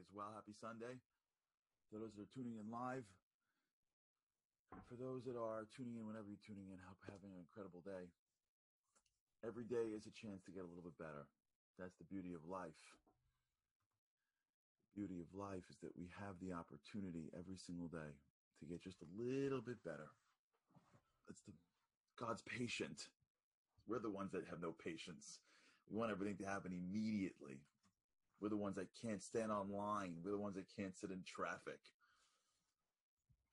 is well. Happy Sunday. For those that are tuning in live, for those that are tuning in whenever you're tuning in, hope having an incredible day. Every day is a chance to get a little bit better. That's the beauty of life. The beauty of life is that we have the opportunity every single day to get just a little bit better. That's the God's patient. We're the ones that have no patience. We want everything to happen immediately. We're the ones that can't stand online. We're the ones that can't sit in traffic.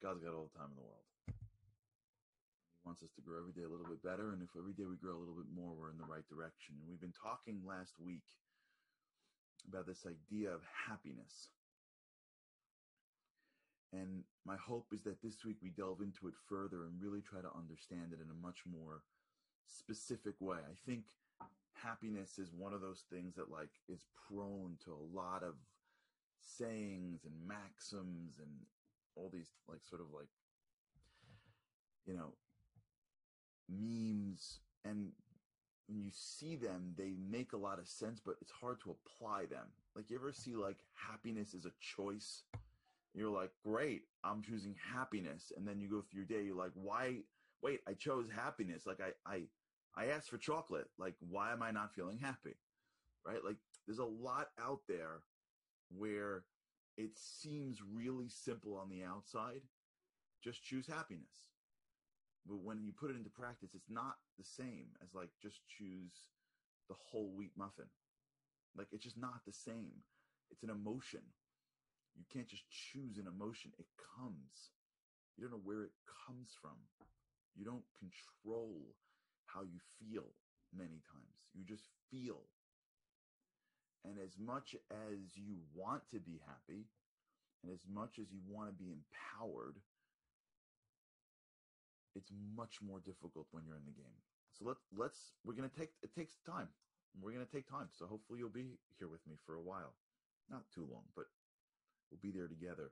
God's got all the time in the world. He wants us to grow every day a little bit better. And if every day we grow a little bit more, we're in the right direction. And we've been talking last week about this idea of happiness. And my hope is that this week we delve into it further and really try to understand it in a much more specific way. I think happiness is one of those things that like is prone to a lot of sayings and maxims and all these like sort of like you know memes. And when you see them they make a lot of sense but it's hard to apply them. Like you ever see like happiness is a choice? You're like great i'm choosing happiness. And then you go through your day you're like why wait i chose happiness. Like i i i asked for chocolate. Like why am i not feeling happy? Right? Like there's a lot out there where it seems really simple on the outside. Just choose happiness. But when you put it into practice it's not the same as like just choose the whole wheat muffin. Like it's just not the same. It's an emotion. You can't just choose an emotion. It comes. You don't know where it comes from. You don't control how you feel many times. You just feel. And as much as you want to be happy and as much as you want to be empowered it's much more difficult when you're in the game. So let, let's we're to take it takes time. We're to take time. So hopefully you'll be here with me for a while. Not too long but we'll be there together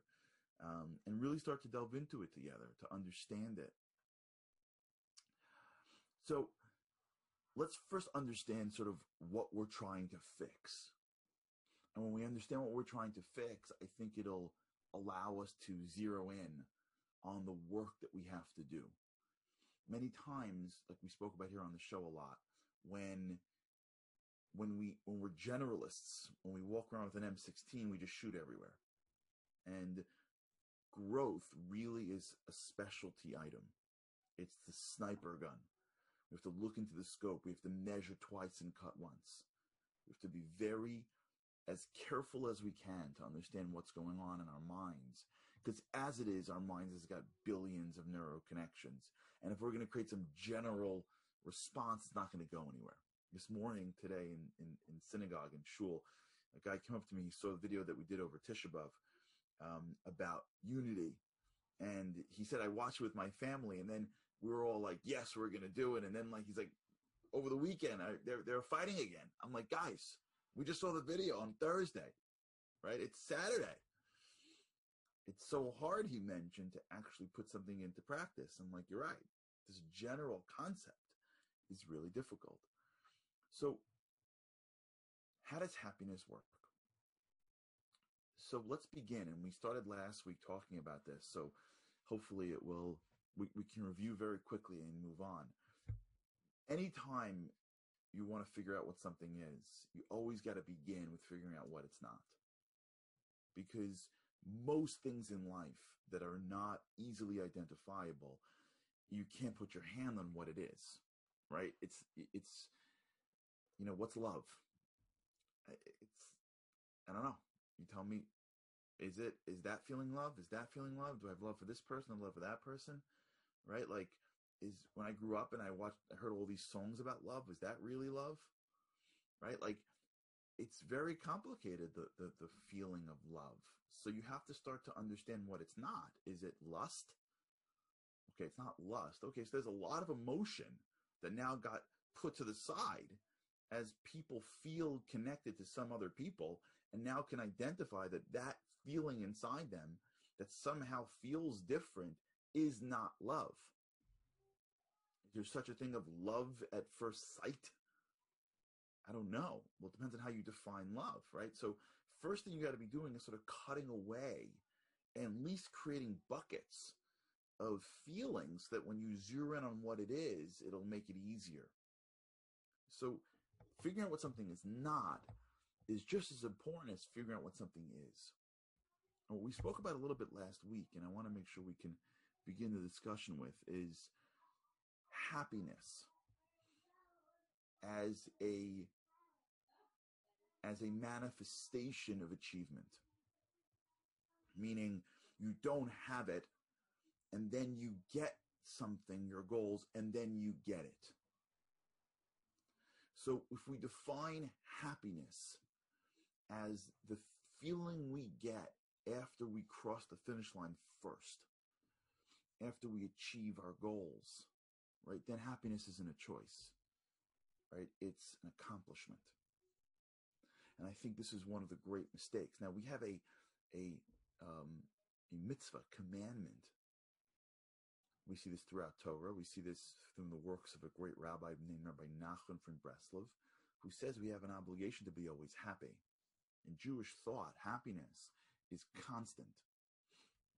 um, and really start to delve into it together to understand it so let's first understand sort of what we're trying to fix. And when we understand what we're trying to fix i think it'll allow us to zero in on the work that we have to do. Many times like we spoke about here on the show a lot when when we when we're generalists when we walk around with an m16 we just shoot everywhere. And growth really is a specialty item. It's the sniper gun we have to look into the scope. We have to measure twice and cut once. We have to be very as careful as we can to understand what's going on in our minds because as it is our minds has got billions of neural connections. And if we're going to create some general response it's not going to go anywhere. This morning today in, in, in synagogue in shul a guy came up to me he saw the video that we did over tisha b'av um, about unity. And he said i watched it with my family. And then we were all like yes we're going to do it and then like he's like over the weekend I, they're, they're fighting again i'm like guys we just saw the video on Thursday, right? It's Saturday. It's so hard, he mentioned, to actually put something into practice. I'm like, you're right. This general concept is really difficult. So, how does happiness work? So, let's begin. And we started last week talking about this. So, hopefully, it will, we, we can review very quickly and move on. Anytime you want to figure out what something is, you always got to begin with figuring out what it's not. Because most things in life that are not easily identifiable, you can't put your hand on what it is, right? It's, it's, you know, what's love? It's, I don't know. You tell me, is it, is that feeling love? Is that feeling love? Do I have love for this person? Love for that person? Right? Like, is when I grew up and I watched, I heard all these songs about love. Was that really love? Right? Like, it's very complicated, the, the, the feeling of love. So you have to start to understand what it's not. Is it lust? Okay, it's not lust. Okay, so there's a lot of emotion that now got put to the side as people feel connected to some other people and now can identify that that feeling inside them that somehow feels different is not love there's such a thing of love at first sight? I don't know. Well, it depends on how you define love, right? So first thing you got to be doing is sort of cutting away and at least creating buckets of feelings that when you zero in on what it is, it'll make it easier. So figuring out what something is not is just as important as figuring out what something is. And what we spoke about a little bit last week, and I want to make sure we can begin the discussion with, is happiness as a as a manifestation of achievement. Meaning you don't have it and then you get something, your goals, and then you get it. So if we define happiness as the feeling we get after we cross the finish line first, after we achieve our goals, right, then happiness isn't a choice, right? It's an accomplishment. And I think this is one of the great mistakes. Now we have a a um, a mitzvah commandment. We see this throughout Torah. We see this from the works of a great rabbi named Rabbi Nachman from Breslov, who says we have an obligation to be always happy. In Jewish thought, happiness is constant.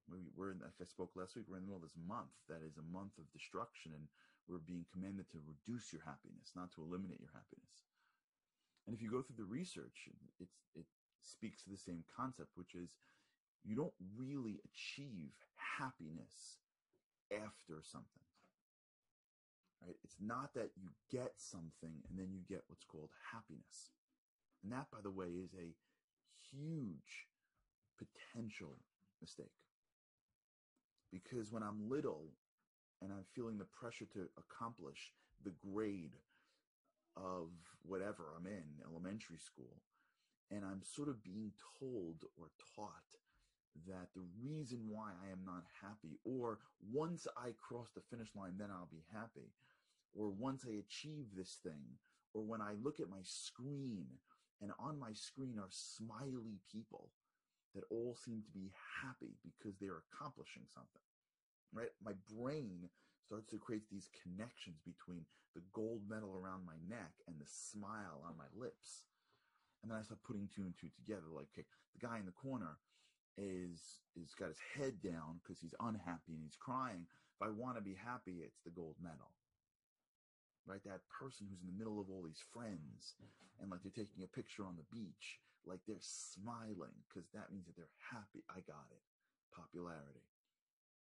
We, we're in, like I spoke last week, we're in the middle of this month that is a month of destruction, and we're being commanded to reduce your happiness, not to eliminate your happiness. And if you go through the research, it's, it speaks to the same concept, which is you don't really achieve happiness after something. Right? It's not that you get something and then you get what's called happiness. And that, by the way, is a huge potential mistake. Because when I'm little and I'm feeling the pressure to accomplish the grade of whatever I'm in, elementary school, and I'm sort of being told or taught that the reason why I am not happy, or once I cross the finish line, then I'll be happy, or once I achieve this thing, or when I look at my screen and on my screen are smiley people that all seem to be happy because they're accomplishing something, right? My brain starts to create these connections between the gold medal around my neck and the smile on my lips. And then I start putting two and two together. Like, okay, the guy in the corner is is got his head down because he's unhappy and he's crying. If I want to be happy, it's the gold medal. Right? That person who's in the middle of all these friends and like they're taking a picture on the beach, like they're smiling because that means that they're happy. I got it. Popularity.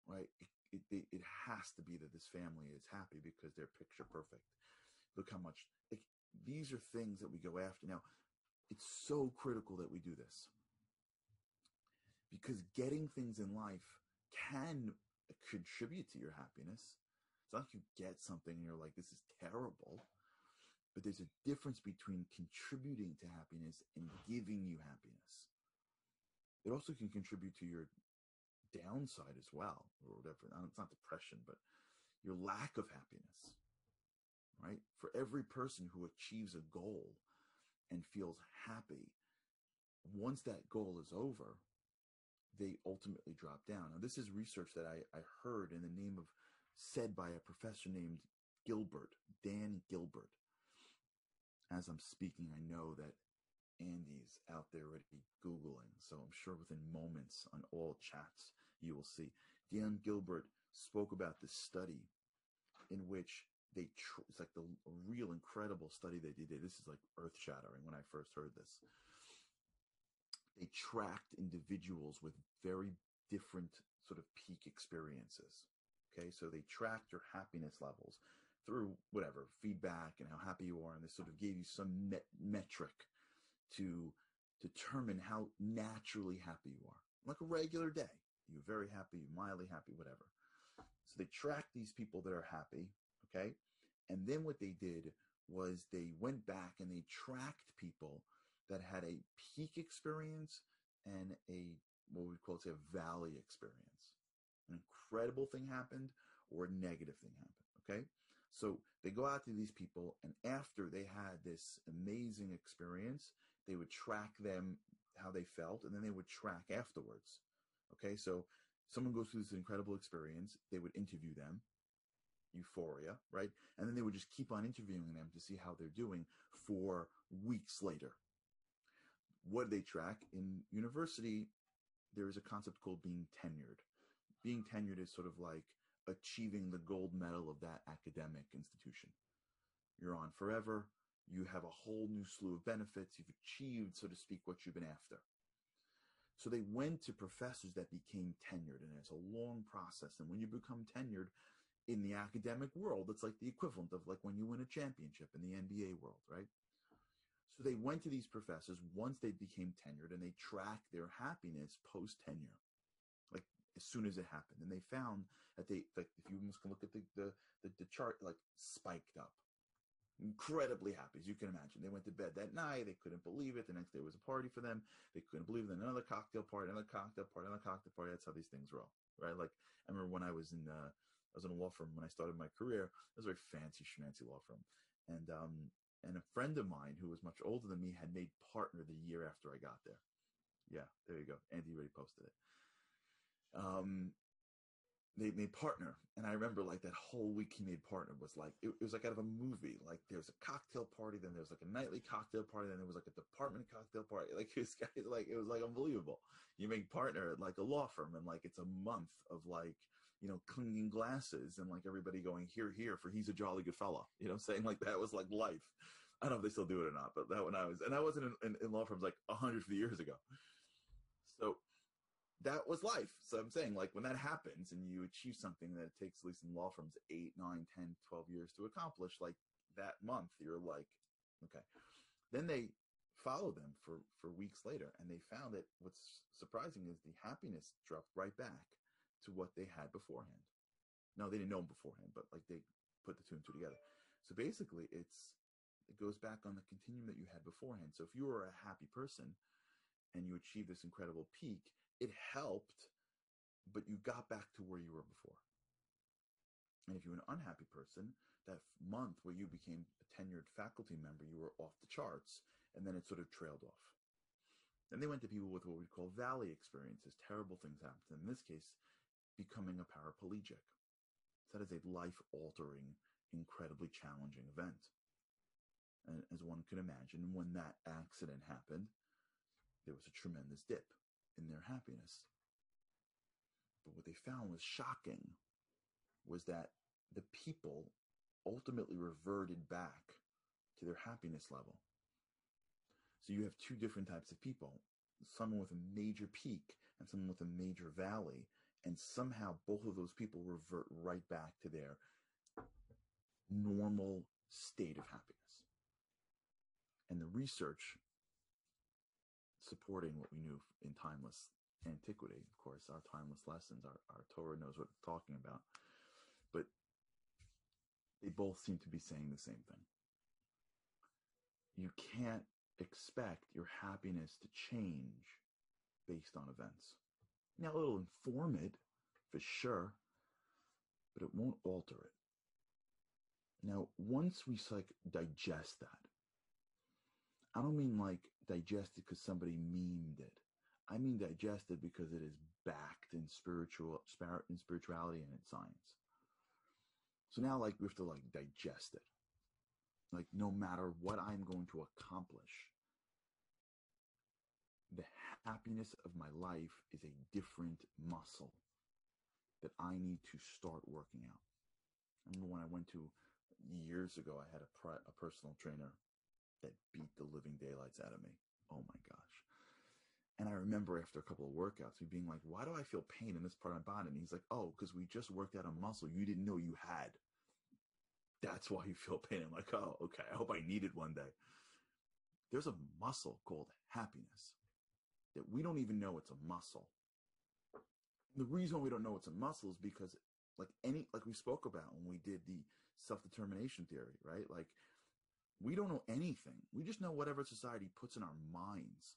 Right? It, it, it has to be that this family is happy because they're picture perfect. Look how much like, these are things that we go after. Now, it's so critical that we do this because getting things in life can contribute to your happiness. It's not like you get something and you're like, this is terrible. But there's a difference between contributing to happiness and giving you happiness. It also can contribute to your downside as well, or whatever. It's not depression, but your lack of happiness, right? For every person who achieves a goal and feels happy, once that goal is over, they ultimately drop down. Now, this is research that I, I heard in the name of, said by a professor named Gilbert, Dan Gilbert. As I'm speaking, I know that Andy's out there already Googling, so I'm sure within moments on all chats you will see. Dan Gilbert spoke about this study in which they, tr- it's like the real incredible study they did. This is like earth shattering when I first heard this they tracked individuals with very different sort of peak experiences. Okay, so they tracked your happiness levels through whatever feedback and how happy you are, and they sort of gave you some met- metric to determine how naturally happy you are, like a regular day. You're very happy, you're mildly happy, whatever. So they tracked these people that are happy, okay, and then what they did was they went back and they tracked people that had a peak experience and a what we call say a valley experience. An incredible thing happened or a negative thing happened. Okay. So they go out to these people, and after they had this amazing experience, they would track them how they felt, and then they would track afterwards. Okay, so someone goes through this incredible experience, they would interview them, euphoria, right? And then they would just keep on interviewing them to see how they're doing for weeks later what do they track in university? There is a concept called being tenured. Being tenured is sort of like achieving the gold medal of that academic institution. You're on forever. You have a whole new slew of benefits. You've achieved, so to speak, what you've been after. So they went to professors that became tenured, and it's a long process. And when you become tenured in the academic world, it's like the equivalent of like when you win a championship in the NBA world, right? So they went to these professors once they became tenured and they tracked their happiness post tenure, as soon as it happened. And they found that they, like, if you can look at the, the, the, the chart, like spiked up incredibly happy, as you can imagine. They went to bed that night. They couldn't believe it. The next day was a party for them. They couldn't believe it. Then another cocktail party, another cocktail party, another cocktail party. That's how these things roll, right? Like I remember when I was in, uh, I was in a law firm when I started my career. It was a very fancy, schmancy law firm, and um, and a friend of mine who was much older than me had made partner the year after I got there. Yeah, there you go. Andy already posted it. Um, they made partner and i remember like that whole week he made partner was like it, it was like out of a movie like there's a cocktail party then there's like a nightly cocktail party then there was like a department cocktail party like this guy like it was like unbelievable. You make partner at like a law firm and like it's a month of like you know cleaning glasses and like everybody going here here for he's a jolly good fella you know saying like that was like life. I don't know if they still do it or not but that when i was and i wasn't in, in, in law firms like a hundred years ago. So that was life. So I'm saying, like, when that happens and you achieve something that it takes, at least in law firms, eight, nine, 10, 12 years to accomplish, like that month, you're like, okay. Then they follow them for, for weeks later, and they found that what's surprising is the happiness dropped right back to what they had beforehand. No, they didn't know them beforehand, but like they put the two and two together. So basically, it's it goes back on the continuum that you had beforehand. So if you were a happy person and you achieve this incredible peak, it helped, but you got back to where you were before. And if you're an unhappy person, that month where you became a tenured faculty member, you were off the charts, and then it sort of trailed off. Then they went to people with what we call valley experiences. Terrible things happened. In this case, becoming a paraplegic. So that is a life altering, incredibly challenging event. And as one can imagine, when that accident happened, there was a tremendous dip in their happiness. But what they found was shocking was that the people ultimately reverted back to their happiness level. So you have two different types of people someone with a major peak and someone with a major valley. And somehow both of those people revert right back to their normal state of happiness. And the research supporting what we knew in timeless antiquity. Of course, our timeless lessons, our, our Torah knows what it's talking about. But they both seem to be saying the same thing. You can't expect your happiness to change based on events. Now, it'll inform it for sure, but it won't alter it. Now, once we like digest that, I don't mean like digested because somebody memed it. I mean digested because it is backed in spiritual in spirituality and in science. So now like we have to like digest it. Like no matter what I'm going to accomplish, the happiness of my life is a different muscle that I need to start working out. I remember when I went to years ago, I had a, pri- a personal trainer that beat the living daylights out of me. Oh my gosh. And I remember after a couple of workouts, me being like, why do I feel pain in this part of my body? And he's like, oh, because we just worked out a muscle you didn't know you had. That's why you feel pain. I'm like, oh, okay. I hope I need it one day. There's a muscle called happiness that we don't even know it's a muscle. The reason we don't know it's a muscle is because like any like we spoke about when we did the self-determination theory, right? Like we don't know anything. We just know whatever society puts in our minds.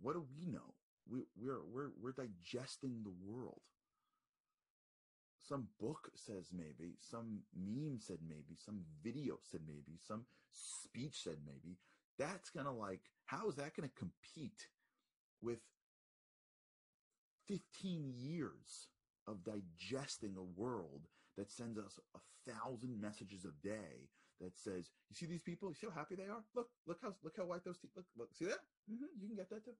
What do we know? We, we're, we're, we're digesting the world. Some book says maybe, some meme said maybe, some video said maybe, some speech said maybe. That's going to like, how is that going to compete with 15 years of digesting a world that sends us a thousand messages a day that says, "You see these people? You see how happy they are? Look, look how look how white those teeth. Look, look, see that? Mm-hmm, you can get that too.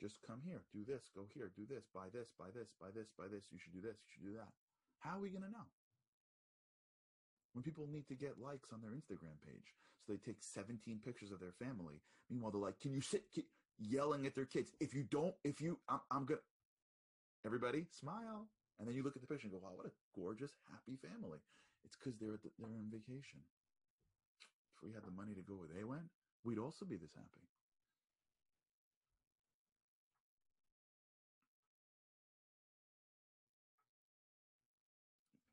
Just come here, do this, go here, do this, buy this, buy this, buy this, buy this. You should do this, you should do that. How are we going to know? When people need to get likes on their Instagram page, so they take 17 pictures of their family. Meanwhile, they're like, "Can you sit?" Can, yelling at their kids. If you don't, if you, I'm, I'm gonna. Everybody smile, and then you look at the picture and go, "Wow, what a gorgeous, happy family." It's because they're the, they're on vacation. If we had the money to go where they went, we'd also be this happy.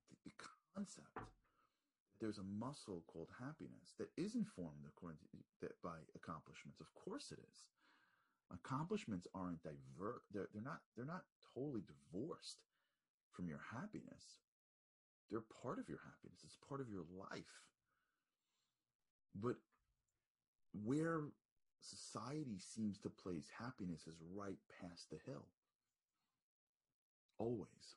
The, the concept there's a muscle called happiness that is informed according to, that by accomplishments. Of course, it is. Accomplishments aren't divert. They're, they're not. They're not totally divorced from your happiness. They're part of your happiness. It's part of your life. But where society seems to place happiness is right past the hill. Always.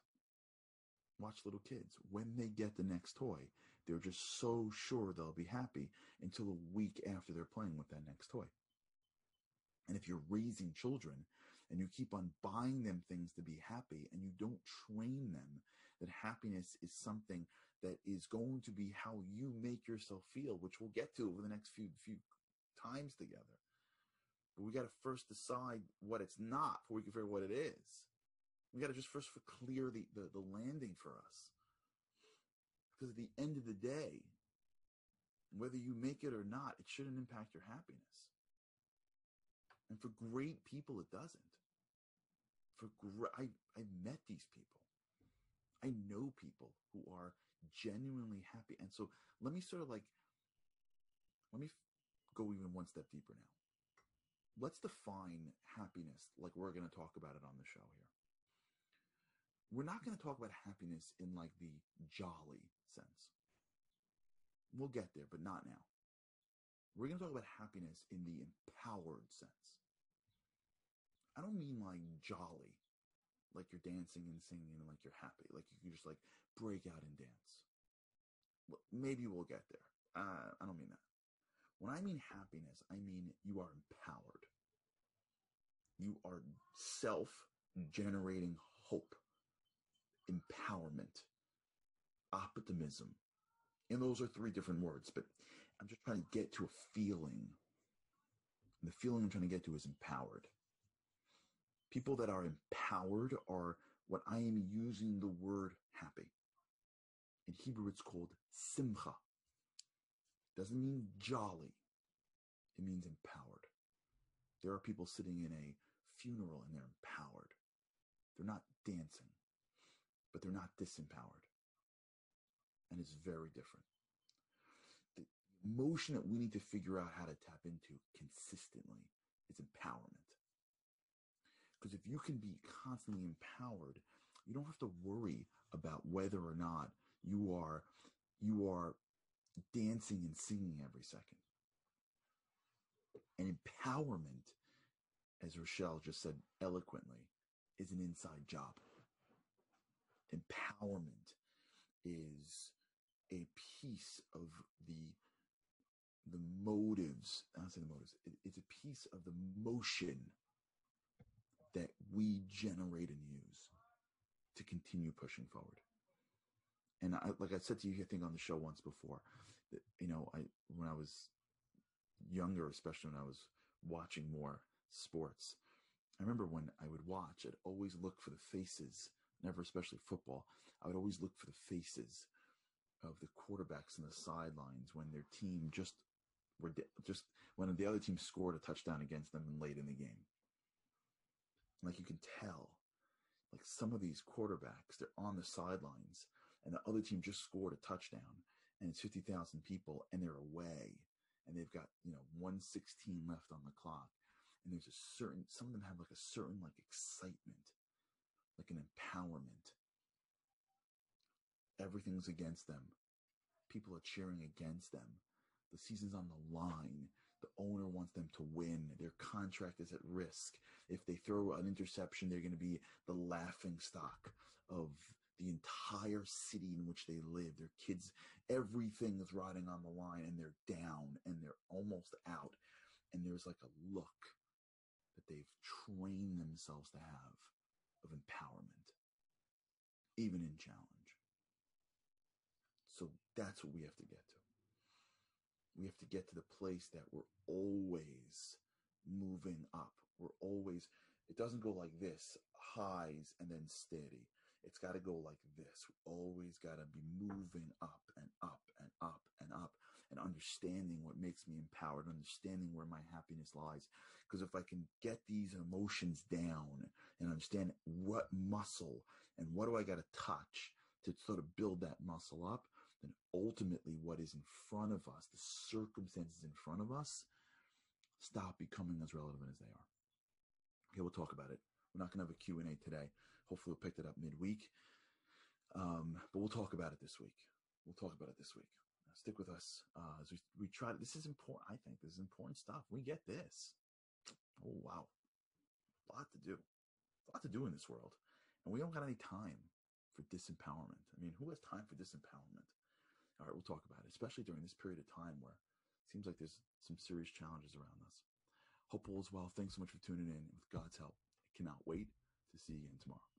Watch little kids. When they get the next toy, they're just so sure they'll be happy until a week after they're playing with that next toy. And if you're raising children and you keep on buying them things to be happy and you don't train them that happiness is something that is going to be how you make yourself feel, which we'll get to over the next few few times together. But we got to first decide what it's not before we can figure out what it is. We got to just first clear the, the, the landing for us. Because at the end of the day, whether you make it or not, it shouldn't impact your happiness. And for great people, it doesn't. For I, I met these people. I know people who are genuinely happy. And so let me sort of like, let me go even one step deeper now. Let's define happiness like we're going to talk about it on the show here. We're not going to talk about happiness in like the jolly sense. We'll get there, but not now. We're going to talk about happiness in the empowered sense. I don't mean like jolly, like you're dancing and singing and like you're happy, like you can just like break out and dance. Maybe we'll get there. Uh, I don't mean that. When I mean happiness, I mean you are empowered. You are self generating hope, empowerment, optimism. And those are three different words, but I'm just trying to get to a feeling. And the feeling I'm trying to get to is empowered. People that are empowered are what I am using the word happy. In Hebrew, it's called simcha. Doesn't mean jolly. It means empowered. There are people sitting in a funeral and they're empowered. They're not dancing, but they're not disempowered. And it's very different. The emotion that we need to figure out how to tap into consistently is empowerment. Because if you can be constantly empowered, you don't have to worry about whether or not you are you are dancing and singing every second. And empowerment, as Rochelle just said eloquently, is an inside job. Empowerment is a piece of the the motives. I don't say the motives. It, it's a piece of the motion that we generate and use to continue pushing forward. And I, like I said to you, I think on the show once before, that you know, I when I was younger, especially when I was watching more sports, I remember when I would watch, I'd always look for the faces. Never, especially football, I would always look for the faces of the quarterbacks on the sidelines when their team just were just when the other team scored a touchdown against them and late in the game. Like you can tell, like some of these quarterbacks, they're on the sidelines and the other team just scored a touchdown and it's 50,000 people and they're away and they've got, you know, 116 left on the clock. And there's a certain, some of them have like a certain like excitement, like an empowerment. Everything's against them. People are cheering against them. The season's on the line. The owner wants them to win. Their contract is at risk. If they throw an interception, they're going to be the laughing stock of the entire city in which they live. Their kids, everything is riding on the line and they're down and they're almost out. And there's like a look that they've trained themselves to have of empowerment, even in challenge. So that's what we have to get to. We have to get to the place that we're always moving up. We're always, it doesn't go like this, highs and then steady. It's got to go like this. We always got to be moving up and up and up and up and understanding what makes me empowered, understanding where my happiness lies. Because if I can get these emotions down and understand what muscle and what do I got to touch to sort of build that muscle up, then ultimately what is in front of us, the circumstances in front of us, stop becoming as relevant as they are. Okay, we'll talk about it. We're not going to have a Q&A today. Hopefully we'll pick that up midweek. Um, but we'll talk about it this week. We'll talk about it this week. Stick with us uh, as we, we try. This is important. I think this is important stuff. We get this. Oh, wow. A lot to do. A lot to do in this world. And we don't got any time for disempowerment. I mean, who has time for disempowerment? All right, we'll talk about it, especially during this period of time where it seems like there's some serious challenges around us. Hope all is well. Thanks so much for tuning in. With God's help, I cannot wait to see you again tomorrow.